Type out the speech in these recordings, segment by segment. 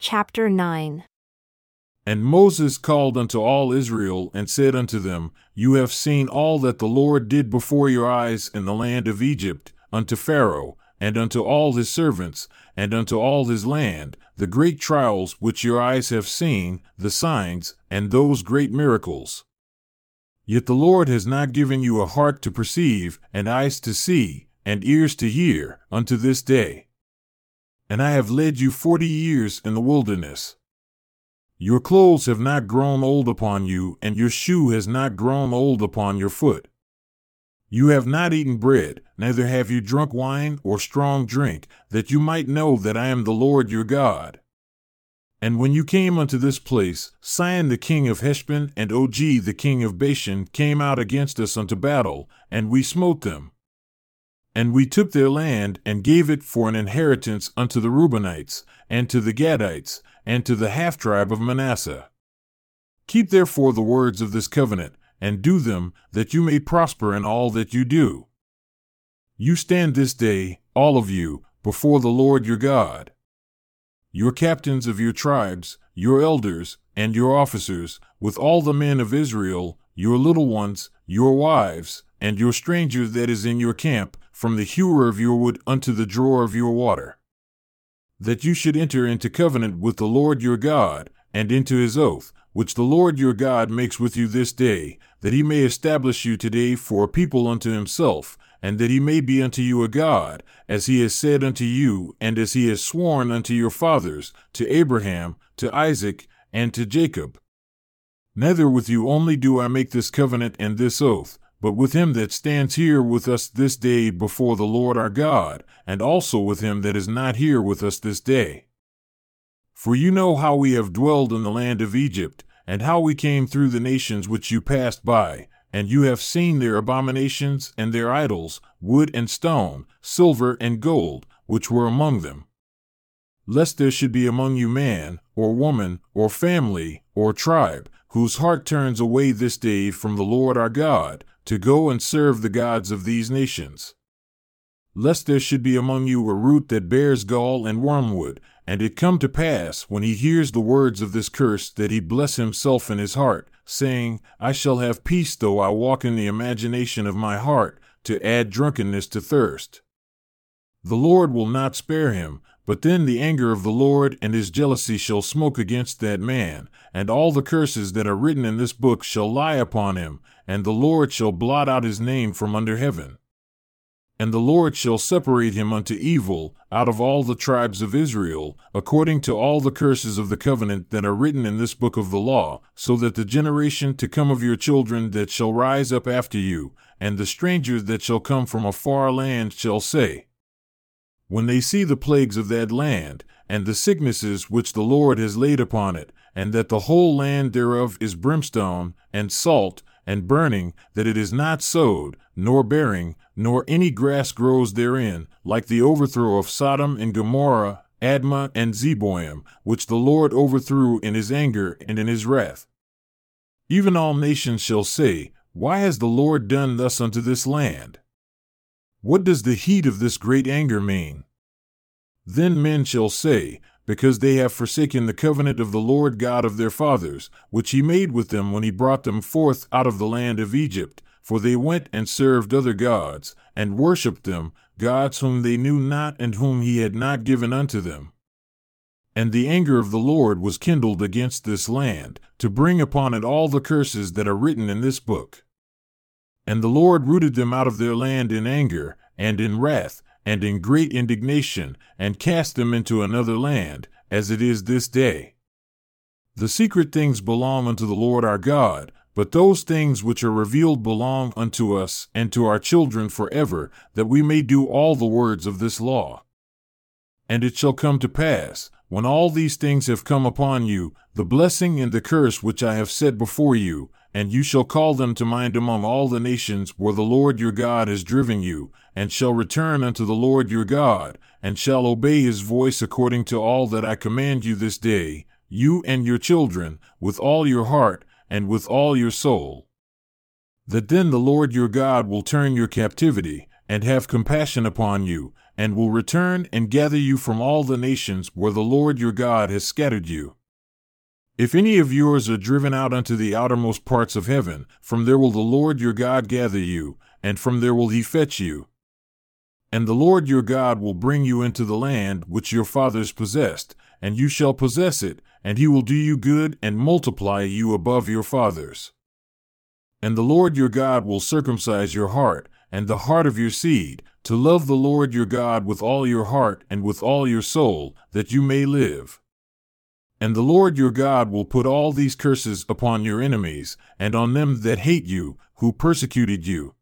Chapter 9 And Moses called unto all Israel and said unto them, You have seen all that the Lord did before your eyes in the land of Egypt, unto Pharaoh, and unto all his servants, and unto all his land, the great trials which your eyes have seen, the signs, and those great miracles. Yet the Lord has not given you a heart to perceive, and eyes to see, and ears to hear, unto this day and I have led you forty years in the wilderness. Your clothes have not grown old upon you, and your shoe has not grown old upon your foot. You have not eaten bread, neither have you drunk wine or strong drink, that you might know that I am the Lord your God. And when you came unto this place, Sihon the king of Heshbon and Og the king of Bashan came out against us unto battle, and we smote them. And we took their land and gave it for an inheritance unto the Reubenites, and to the Gadites, and to the half tribe of Manasseh. Keep therefore the words of this covenant, and do them, that you may prosper in all that you do. You stand this day, all of you, before the Lord your God. Your captains of your tribes, your elders, and your officers, with all the men of Israel, your little ones, your wives, and your stranger that is in your camp, from the hewer of your wood unto the drawer of your water. That you should enter into covenant with the Lord your God, and into his oath, which the Lord your God makes with you this day, that he may establish you today for a people unto himself, and that he may be unto you a God, as he has said unto you, and as he has sworn unto your fathers, to Abraham, to Isaac, and to Jacob. Neither with you only do I make this covenant and this oath, but with him that stands here with us this day before the Lord our God, and also with him that is not here with us this day. For you know how we have dwelled in the land of Egypt, and how we came through the nations which you passed by, and you have seen their abominations and their idols, wood and stone, silver and gold, which were among them. Lest there should be among you man, or woman, or family, or tribe, whose heart turns away this day from the Lord our God, to go and serve the gods of these nations. Lest there should be among you a root that bears gall and wormwood, and it come to pass, when he hears the words of this curse, that he bless himself in his heart, saying, I shall have peace though I walk in the imagination of my heart, to add drunkenness to thirst. The Lord will not spare him, but then the anger of the Lord and his jealousy shall smoke against that man, and all the curses that are written in this book shall lie upon him, and the Lord shall blot out his name from under heaven. And the Lord shall separate him unto evil out of all the tribes of Israel, according to all the curses of the covenant that are written in this book of the law, so that the generation to come of your children that shall rise up after you, and the strangers that shall come from a far land shall say, when they see the plagues of that land, and the sicknesses which the Lord has laid upon it, and that the whole land thereof is brimstone, and salt, and burning, that it is not sowed, nor bearing, nor any grass grows therein, like the overthrow of Sodom and Gomorrah, Admah and Zeboim, which the Lord overthrew in his anger and in his wrath. Even all nations shall say, Why has the Lord done thus unto this land? What does the heat of this great anger mean? Then men shall say, Because they have forsaken the covenant of the Lord God of their fathers, which he made with them when he brought them forth out of the land of Egypt, for they went and served other gods, and worshipped them, gods whom they knew not and whom he had not given unto them. And the anger of the Lord was kindled against this land, to bring upon it all the curses that are written in this book. And the Lord rooted them out of their land in anger, and in wrath, and in great indignation, and cast them into another land, as it is this day. The secret things belong unto the Lord our God, but those things which are revealed belong unto us and to our children forever, that we may do all the words of this law. And it shall come to pass, when all these things have come upon you, the blessing and the curse which I have set before you, and you shall call them to mind among all the nations where the Lord your God has driven you, and shall return unto the Lord your God, and shall obey his voice according to all that I command you this day, you and your children, with all your heart, and with all your soul. That then the Lord your God will turn your captivity, and have compassion upon you, and will return and gather you from all the nations where the Lord your God has scattered you. If any of yours are driven out unto the outermost parts of heaven, from there will the Lord your God gather you, and from there will he fetch you. And the Lord your God will bring you into the land which your fathers possessed, and you shall possess it, and he will do you good and multiply you above your fathers. And the Lord your God will circumcise your heart, and the heart of your seed, to love the Lord your God with all your heart and with all your soul, that you may live. And the Lord your God will put all these curses upon your enemies, and on them that hate you, who persecuted you.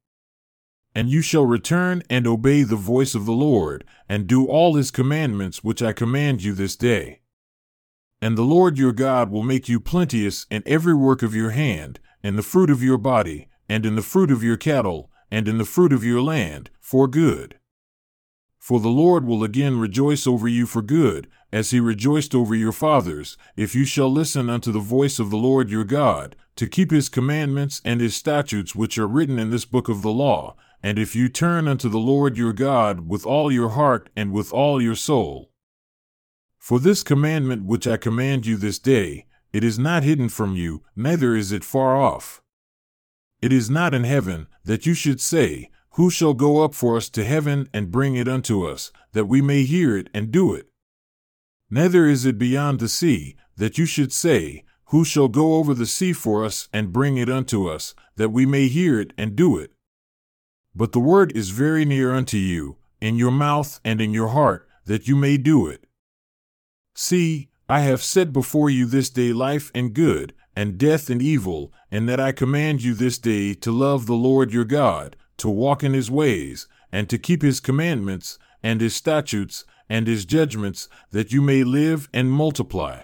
And you shall return and obey the voice of the Lord, and do all his commandments which I command you this day. And the Lord your God will make you plenteous in every work of your hand, in the fruit of your body, and in the fruit of your cattle, and in the fruit of your land, for good. For the Lord will again rejoice over you for good, as he rejoiced over your fathers, if you shall listen unto the voice of the Lord your God, to keep his commandments and his statutes which are written in this book of the law, and if you turn unto the Lord your God with all your heart and with all your soul. For this commandment which I command you this day, it is not hidden from you, neither is it far off. It is not in heaven, that you should say, Who shall go up for us to heaven and bring it unto us, that we may hear it and do it? Neither is it beyond the sea, that you should say, Who shall go over the sea for us and bring it unto us, that we may hear it and do it? But the word is very near unto you, in your mouth and in your heart, that you may do it. See, I have set before you this day life and good, and death and evil, and that I command you this day to love the Lord your God, to walk in his ways, and to keep his commandments, and his statutes, and his judgments, that you may live and multiply.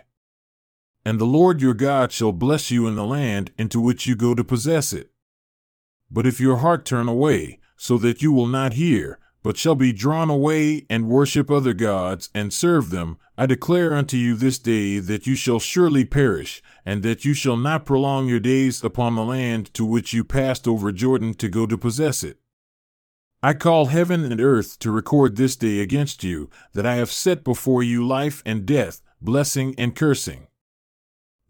And the Lord your God shall bless you in the land into which you go to possess it. But if your heart turn away, so that you will not hear, but shall be drawn away and worship other gods and serve them, I declare unto you this day that you shall surely perish, and that you shall not prolong your days upon the land to which you passed over Jordan to go to possess it. I call heaven and earth to record this day against you, that I have set before you life and death, blessing and cursing.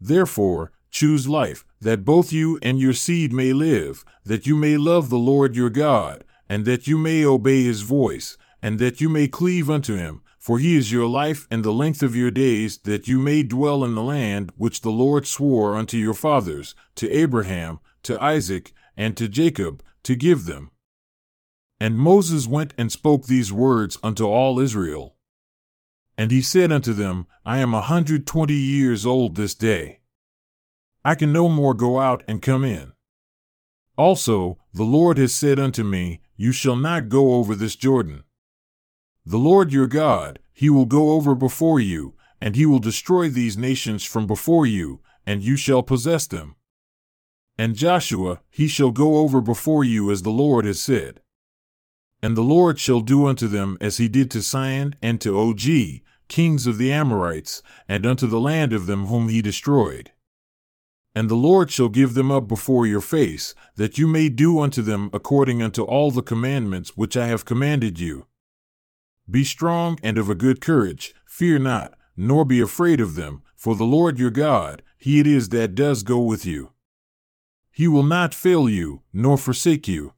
Therefore, choose life, that both you and your seed may live, that you may love the Lord your God, and that you may obey his voice, and that you may cleave unto him, for he is your life and the length of your days, that you may dwell in the land which the Lord swore unto your fathers, to Abraham, to Isaac, and to Jacob, to give them. And Moses went and spoke these words unto all Israel. And he said unto them, I am a hundred twenty years old this day. I can no more go out and come in. Also, the Lord has said unto me, You shall not go over this Jordan. The Lord your God, he will go over before you, and he will destroy these nations from before you, and you shall possess them. And Joshua, he shall go over before you as the Lord has said. And the Lord shall do unto them as he did to Sihon and to Og, kings of the Amorites, and unto the land of them whom he destroyed. And the Lord shall give them up before your face, that you may do unto them according unto all the commandments which I have commanded you. Be strong and of a good courage, fear not, nor be afraid of them, for the Lord your God, he it is that does go with you. He will not fail you, nor forsake you.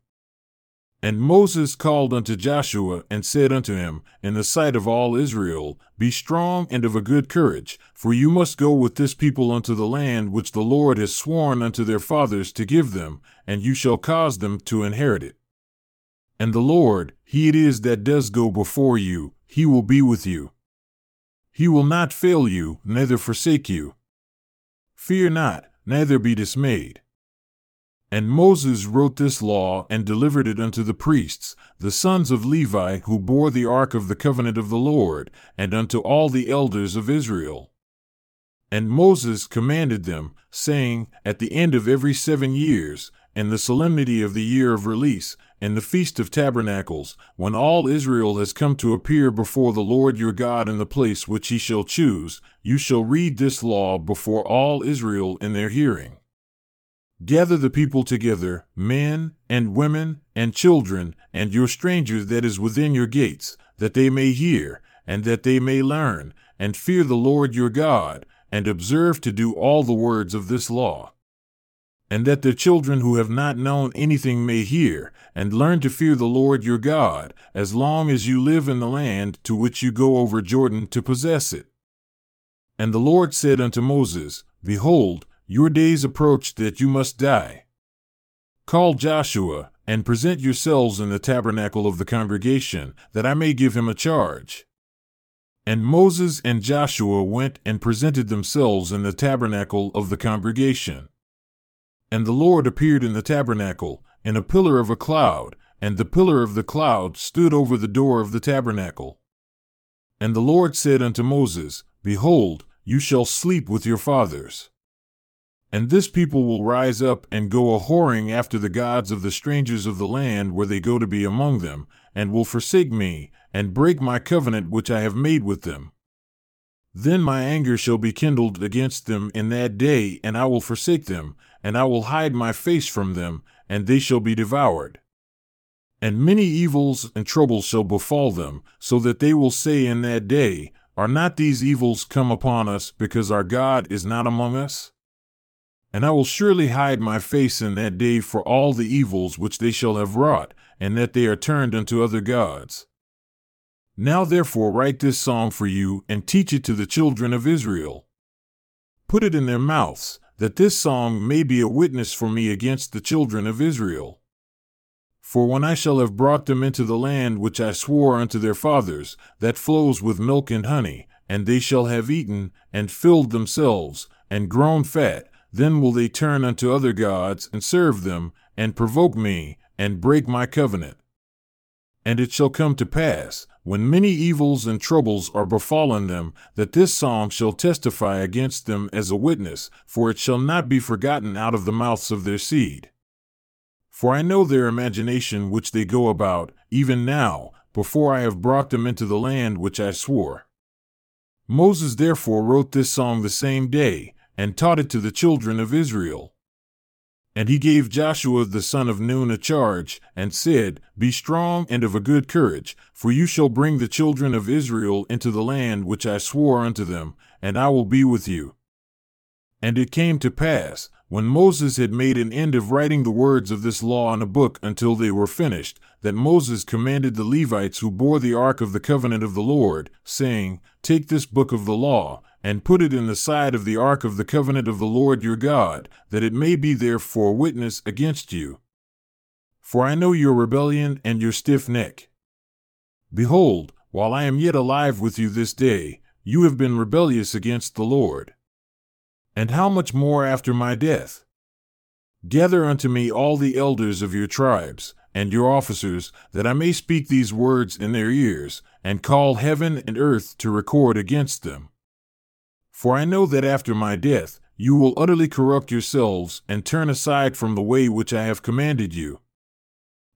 And Moses called unto Joshua and said unto him, In the sight of all Israel, Be strong and of a good courage, for you must go with this people unto the land which the Lord has sworn unto their fathers to give them, and you shall cause them to inherit it. And the Lord, He it is that does go before you, He will be with you. He will not fail you, neither forsake you. Fear not, neither be dismayed. And Moses wrote this law and delivered it unto the priests, the sons of Levi, who bore the ark of the covenant of the Lord, and unto all the elders of Israel. And Moses commanded them, saying, At the end of every seven years, and the solemnity of the year of release, and the feast of tabernacles, when all Israel has come to appear before the Lord your God in the place which he shall choose, you shall read this law before all Israel in their hearing. Gather the people together, men, and women, and children, and your strangers that is within your gates, that they may hear, and that they may learn, and fear the Lord your God, and observe to do all the words of this law. And that the children who have not known anything may hear, and learn to fear the Lord your God, as long as you live in the land to which you go over Jordan to possess it. And the Lord said unto Moses, Behold, your days approach that you must die. Call Joshua, and present yourselves in the tabernacle of the congregation, that I may give him a charge. And Moses and Joshua went and presented themselves in the tabernacle of the congregation. And the Lord appeared in the tabernacle, in a pillar of a cloud, and the pillar of the cloud stood over the door of the tabernacle. And the Lord said unto Moses, Behold, you shall sleep with your fathers. And this people will rise up and go a whoring after the gods of the strangers of the land where they go to be among them, and will forsake me, and break my covenant which I have made with them. Then my anger shall be kindled against them in that day, and I will forsake them, and I will hide my face from them, and they shall be devoured. And many evils and troubles shall befall them, so that they will say in that day, Are not these evils come upon us because our God is not among us? And I will surely hide my face in that day for all the evils which they shall have wrought, and that they are turned unto other gods. Now therefore write this song for you, and teach it to the children of Israel. Put it in their mouths, that this song may be a witness for me against the children of Israel. For when I shall have brought them into the land which I swore unto their fathers, that flows with milk and honey, and they shall have eaten, and filled themselves, and grown fat, then will they turn unto other gods, and serve them, and provoke me, and break my covenant. And it shall come to pass, when many evils and troubles are befallen them, that this psalm shall testify against them as a witness, for it shall not be forgotten out of the mouths of their seed. For I know their imagination which they go about, even now, before I have brought them into the land which I swore. Moses therefore wrote this song the same day, and taught it to the children of Israel. And he gave Joshua the son of Nun a charge, and said, Be strong and of a good courage, for you shall bring the children of Israel into the land which I swore unto them, and I will be with you. And it came to pass, when Moses had made an end of writing the words of this law in a book until they were finished, that Moses commanded the Levites who bore the ark of the covenant of the Lord, saying, Take this book of the law, and put it in the side of the ark of the covenant of the Lord your God, that it may be there for witness against you. For I know your rebellion and your stiff neck. Behold, while I am yet alive with you this day, you have been rebellious against the Lord. And how much more after my death? Gather unto me all the elders of your tribes, and your officers, that I may speak these words in their ears, and call heaven and earth to record against them. For I know that after my death, you will utterly corrupt yourselves and turn aside from the way which I have commanded you.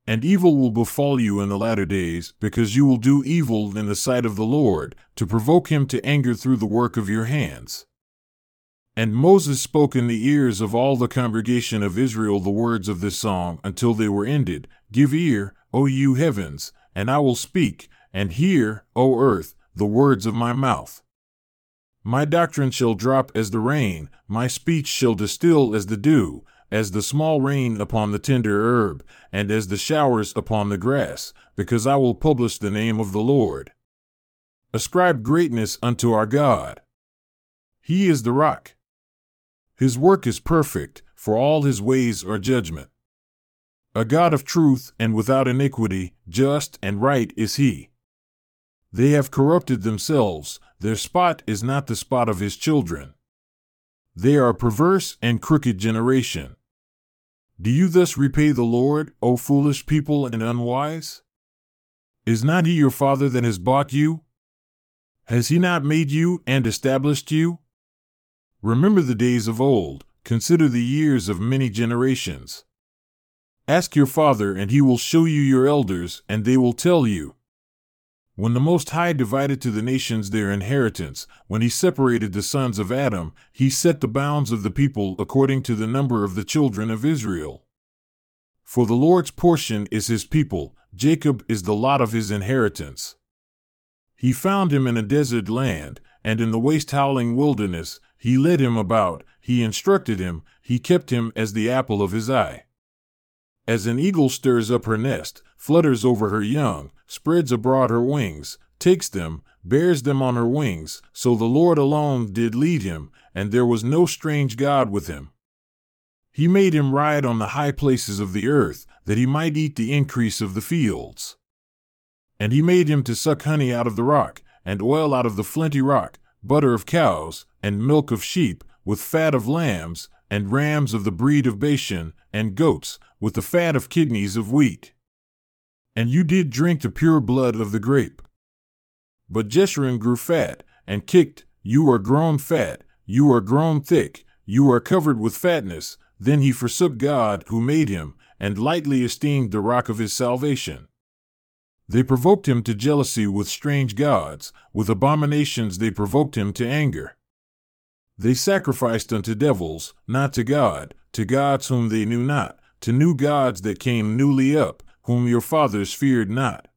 And evil will befall you in the latter days, because you will do evil in the sight of the Lord, to provoke him to anger through the work of your hands. And Moses spoke in the ears of all the congregation of Israel the words of this song until they were ended Give ear, O you heavens, and I will speak, and hear, O earth, the words of my mouth. My doctrine shall drop as the rain, my speech shall distill as the dew, as the small rain upon the tender herb, and as the showers upon the grass, because I will publish the name of the Lord. Ascribe greatness unto our God. He is the rock. His work is perfect, for all his ways are judgment. A God of truth and without iniquity, just and right is he. They have corrupted themselves, their spot is not the spot of his children. They are a perverse and crooked generation. Do you thus repay the Lord, O foolish people and unwise? Is not he your father that has bought you? Has he not made you and established you? Remember the days of old, consider the years of many generations. Ask your father, and he will show you your elders, and they will tell you. When the Most High divided to the nations their inheritance, when he separated the sons of Adam, he set the bounds of the people according to the number of the children of Israel. For the Lord's portion is his people, Jacob is the lot of his inheritance. He found him in a desert land, and in the waste howling wilderness, he led him about, he instructed him, he kept him as the apple of his eye. As an eagle stirs up her nest, flutters over her young, spreads abroad her wings, takes them, bears them on her wings, so the Lord alone did lead him, and there was no strange God with him. He made him ride on the high places of the earth, that he might eat the increase of the fields. And he made him to suck honey out of the rock, and oil out of the flinty rock, butter of cows, and milk of sheep, with fat of lambs, and rams of the breed of Bashan, and goats, with the fat of kidneys of wheat. And you did drink the pure blood of the grape. But Jeshurun grew fat, and kicked, You are grown fat, you are grown thick, you are covered with fatness. Then he forsook God who made him, and lightly esteemed the rock of his salvation. They provoked him to jealousy with strange gods, with abominations they provoked him to anger. They sacrificed unto devils, not to God, to gods whom they knew not, to new gods that came newly up, whom your fathers feared not.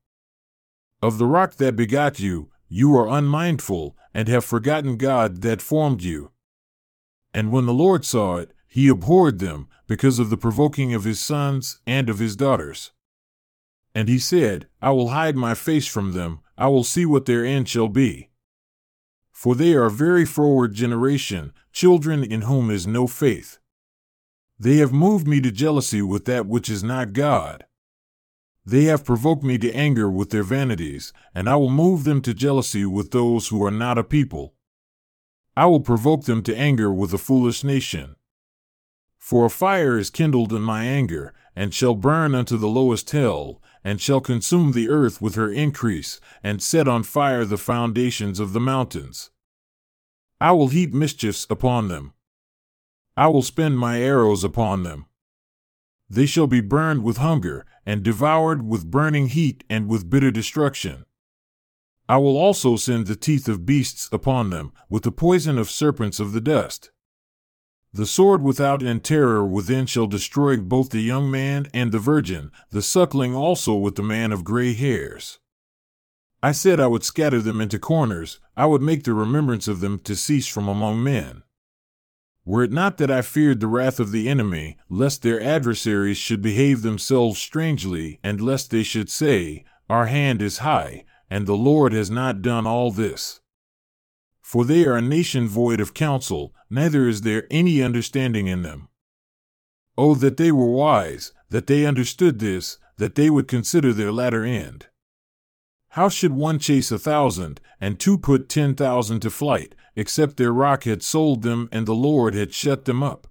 Of the rock that begot you, you are unmindful, and have forgotten God that formed you. And when the Lord saw it, he abhorred them, because of the provoking of his sons and of his daughters. And he said, I will hide my face from them, I will see what their end shall be. For they are a very froward generation, children in whom is no faith. They have moved me to jealousy with that which is not God. They have provoked me to anger with their vanities, and I will move them to jealousy with those who are not a people. I will provoke them to anger with a foolish nation. For a fire is kindled in my anger, and shall burn unto the lowest hell, and shall consume the earth with her increase, and set on fire the foundations of the mountains. I will heap mischiefs upon them. I will spend my arrows upon them. They shall be burned with hunger, and devoured with burning heat and with bitter destruction. I will also send the teeth of beasts upon them, with the poison of serpents of the dust. The sword without and terror within shall destroy both the young man and the virgin, the suckling also with the man of gray hairs. I said I would scatter them into corners, I would make the remembrance of them to cease from among men. Were it not that I feared the wrath of the enemy, lest their adversaries should behave themselves strangely, and lest they should say, Our hand is high, and the Lord has not done all this. For they are a nation void of counsel, neither is there any understanding in them. Oh, that they were wise, that they understood this, that they would consider their latter end. How should one chase a thousand, and two put ten thousand to flight, except their rock had sold them and the Lord had shut them up?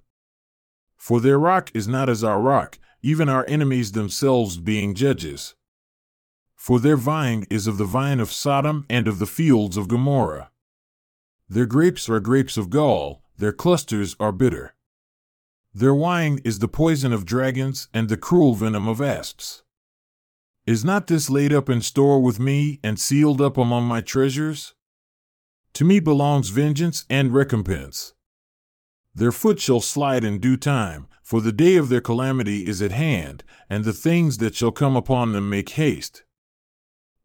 For their rock is not as our rock, even our enemies themselves being judges. For their vine is of the vine of Sodom and of the fields of Gomorrah. Their grapes are grapes of gall, their clusters are bitter. Their wine is the poison of dragons and the cruel venom of asps. Is not this laid up in store with me and sealed up among my treasures? To me belongs vengeance and recompense. Their foot shall slide in due time, for the day of their calamity is at hand, and the things that shall come upon them make haste.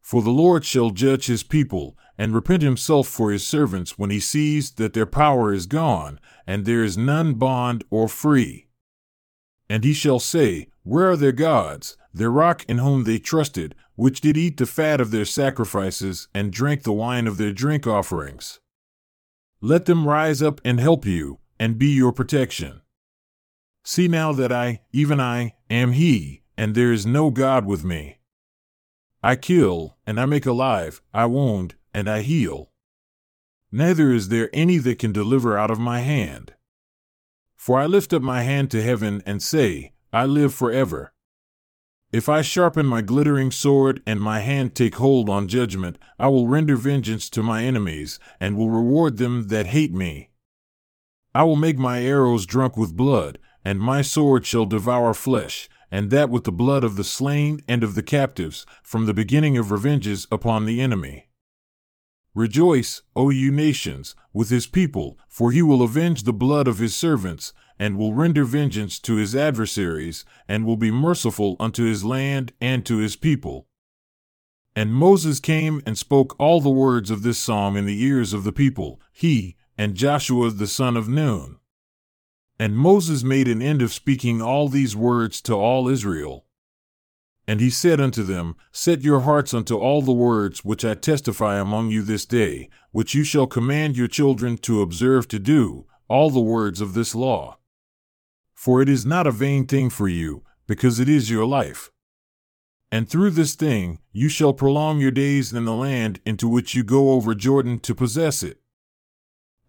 For the Lord shall judge his people, and repent himself for his servants when he sees that their power is gone, and there is none bond or free. And he shall say, Where are their gods, their rock in whom they trusted, which did eat the fat of their sacrifices, and drank the wine of their drink offerings? Let them rise up and help you, and be your protection. See now that I, even I, am he, and there is no God with me. I kill, and I make alive, I wound, and I heal. Neither is there any that can deliver out of my hand. For I lift up my hand to heaven and say, I live forever. If I sharpen my glittering sword and my hand take hold on judgment, I will render vengeance to my enemies, and will reward them that hate me. I will make my arrows drunk with blood, and my sword shall devour flesh, and that with the blood of the slain and of the captives, from the beginning of revenges upon the enemy. Rejoice, O you nations, with his people, for he will avenge the blood of his servants, and will render vengeance to his adversaries, and will be merciful unto his land and to his people. And Moses came and spoke all the words of this psalm in the ears of the people, he, and Joshua the son of Nun. And Moses made an end of speaking all these words to all Israel. And he said unto them, Set your hearts unto all the words which I testify among you this day, which you shall command your children to observe to do, all the words of this law. For it is not a vain thing for you, because it is your life. And through this thing you shall prolong your days in the land into which you go over Jordan to possess it.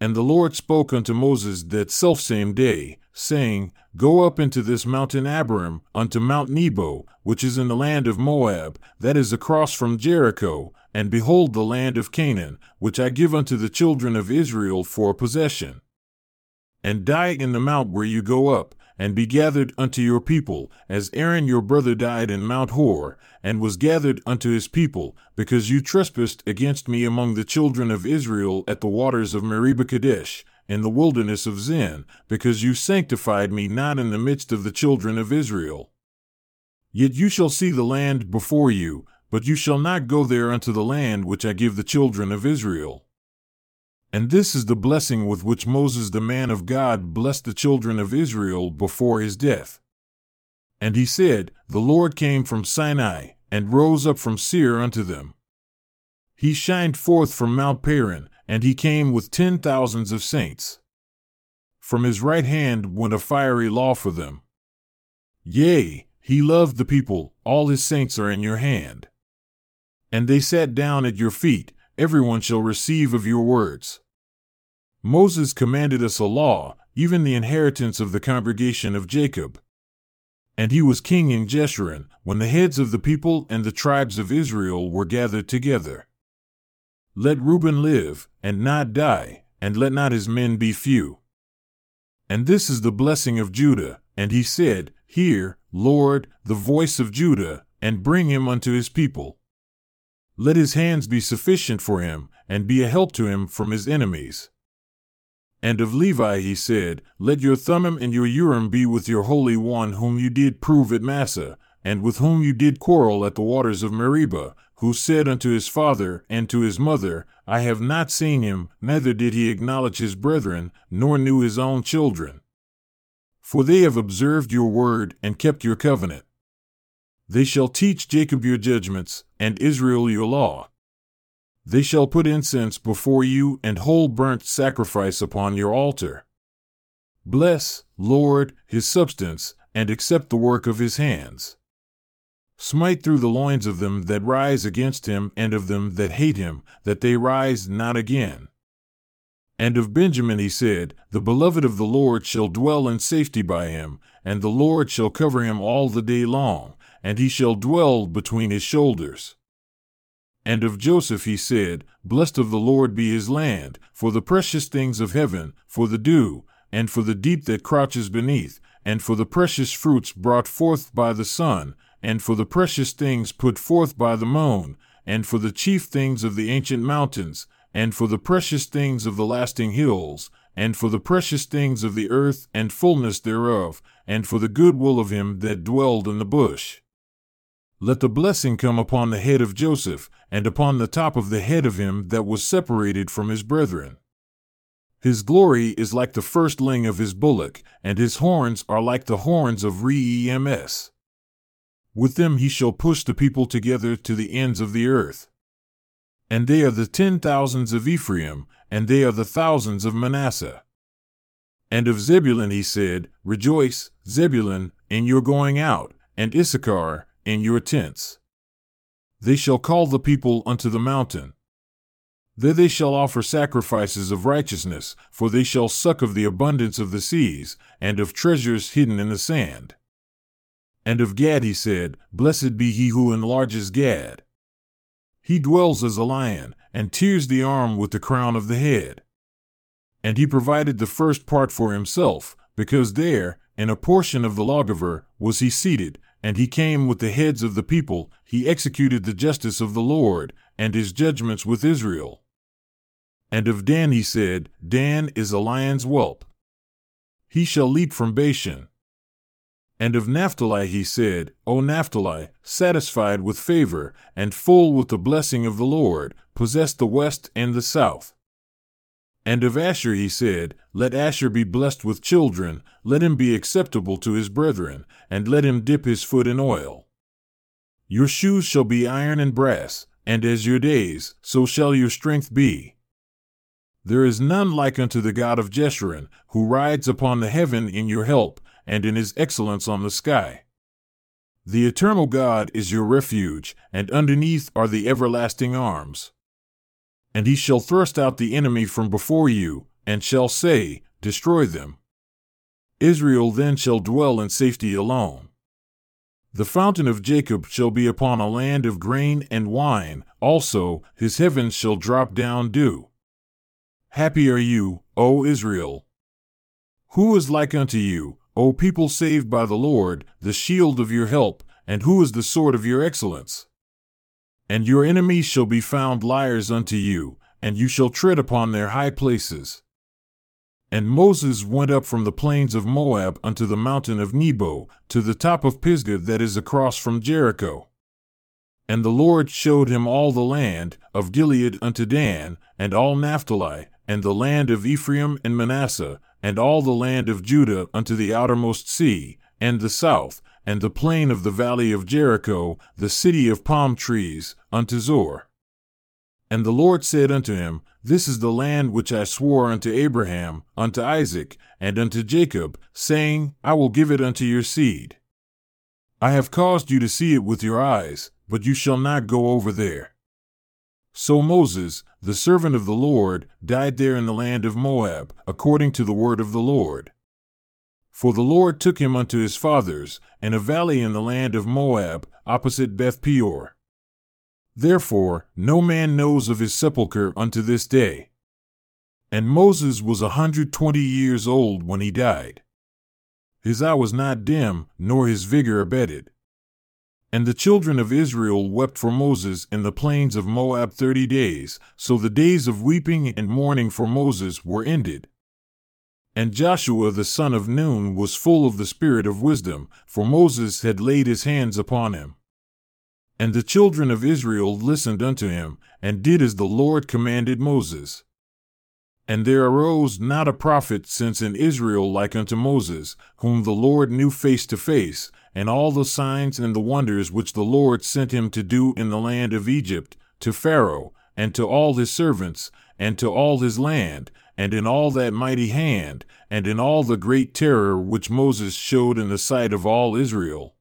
And the Lord spoke unto Moses that selfsame day, saying, Go up into this mountain Abarim, unto Mount Nebo, which is in the land of Moab, that is across from Jericho, and behold the land of Canaan, which I give unto the children of Israel for a possession. And die in the mount where you go up, and be gathered unto your people, as Aaron your brother died in Mount Hor, and was gathered unto his people, because you trespassed against me among the children of Israel at the waters of Meribah Kadesh, in the wilderness of Zin, because you sanctified me not in the midst of the children of Israel. Yet you shall see the land before you, but you shall not go there unto the land which I give the children of Israel. And this is the blessing with which Moses, the man of God, blessed the children of Israel before his death. And he said, The Lord came from Sinai, and rose up from Seir unto them. He shined forth from Mount Paran, and he came with ten thousands of saints. From his right hand went a fiery law for them. Yea, he loved the people, all his saints are in your hand. And they sat down at your feet, everyone shall receive of your words. Moses commanded us a law, even the inheritance of the congregation of Jacob. And he was king in Jeshurun, when the heads of the people and the tribes of Israel were gathered together. Let Reuben live, and not die, and let not his men be few. And this is the blessing of Judah. And he said, Hear, Lord, the voice of Judah, and bring him unto his people. Let his hands be sufficient for him, and be a help to him from his enemies. And of Levi he said, Let your Thummim and your Urim be with your Holy One whom you did prove at Massah, and with whom you did quarrel at the waters of Meribah, who said unto his father and to his mother, I have not seen him, neither did he acknowledge his brethren, nor knew his own children. For they have observed your word and kept your covenant. They shall teach Jacob your judgments, and Israel your law. They shall put incense before you and whole burnt sacrifice upon your altar. Bless, Lord, his substance, and accept the work of his hands. Smite through the loins of them that rise against him, and of them that hate him, that they rise not again. And of Benjamin he said, The beloved of the Lord shall dwell in safety by him, and the Lord shall cover him all the day long, and he shall dwell between his shoulders. And of Joseph he said, Blessed of the Lord be his land, for the precious things of heaven, for the dew, and for the deep that crouches beneath, and for the precious fruits brought forth by the sun, and for the precious things put forth by the moon, and for the chief things of the ancient mountains, and for the precious things of the lasting hills, and for the precious things of the earth and fullness thereof, and for the good will of him that dwelled in the bush. Let the blessing come upon the head of Joseph, and upon the top of the head of him that was separated from his brethren. His glory is like the firstling of his bullock, and his horns are like the horns of Rems. With them he shall push the people together to the ends of the earth. And they are the ten thousands of Ephraim, and they are the thousands of Manasseh. And of Zebulun he said, Rejoice, Zebulun, in your going out, and Issachar, in your tents. They shall call the people unto the mountain. There they shall offer sacrifices of righteousness, for they shall suck of the abundance of the seas, and of treasures hidden in the sand. And of Gad he said, Blessed be he who enlarges Gad. He dwells as a lion, and tears the arm with the crown of the head. And he provided the first part for himself, because there, in a portion of the lawgiver, was he seated, and he came with the heads of the people, he executed the justice of the Lord, and his judgments with Israel. And of Dan he said, Dan is a lion's whelp. He shall leap from Bashan. And of Naphtali he said, O Naphtali, satisfied with favor, and full with the blessing of the Lord, possess the west and the south. And of Asher he said, Let Asher be blessed with children, let him be acceptable to his brethren, and let him dip his foot in oil. Your shoes shall be iron and brass, and as your days, so shall your strength be. There is none like unto the God of Jeshurun, who rides upon the heaven in your help, and in his excellence on the sky. The eternal God is your refuge, and underneath are the everlasting arms. And he shall thrust out the enemy from before you, and shall say, Destroy them. Israel then shall dwell in safety alone. The fountain of Jacob shall be upon a land of grain and wine, also his heavens shall drop down dew. Happy are you, O Israel! Who is like unto you, O people saved by the Lord, the shield of your help, and who is the sword of your excellence? And your enemies shall be found liars unto you, and you shall tread upon their high places. And Moses went up from the plains of Moab unto the mountain of Nebo, to the top of Pisgah that is across from Jericho. And the Lord showed him all the land, of Gilead unto Dan, and all Naphtali, and the land of Ephraim and Manasseh, and all the land of Judah unto the outermost sea, and the south, and the plain of the valley of Jericho, the city of palm trees, unto Zoar. And the Lord said unto him, This is the land which I swore unto Abraham, unto Isaac, and unto Jacob, saying, I will give it unto your seed. I have caused you to see it with your eyes, but you shall not go over there. So Moses, the servant of the Lord, died there in the land of Moab, according to the word of the Lord. For the Lord took him unto his fathers, in a valley in the land of Moab, opposite Beth Peor. Therefore, no man knows of his sepulchre unto this day. And Moses was a hundred twenty years old when he died. His eye was not dim, nor his vigor abated. And the children of Israel wept for Moses in the plains of Moab thirty days, so the days of weeping and mourning for Moses were ended. And Joshua the son of Nun was full of the spirit of wisdom, for Moses had laid his hands upon him. And the children of Israel listened unto him, and did as the Lord commanded Moses. And there arose not a prophet since in Israel like unto Moses, whom the Lord knew face to face, and all the signs and the wonders which the Lord sent him to do in the land of Egypt, to Pharaoh, and to all his servants, and to all his land, and in all that mighty hand, and in all the great terror which Moses showed in the sight of all Israel.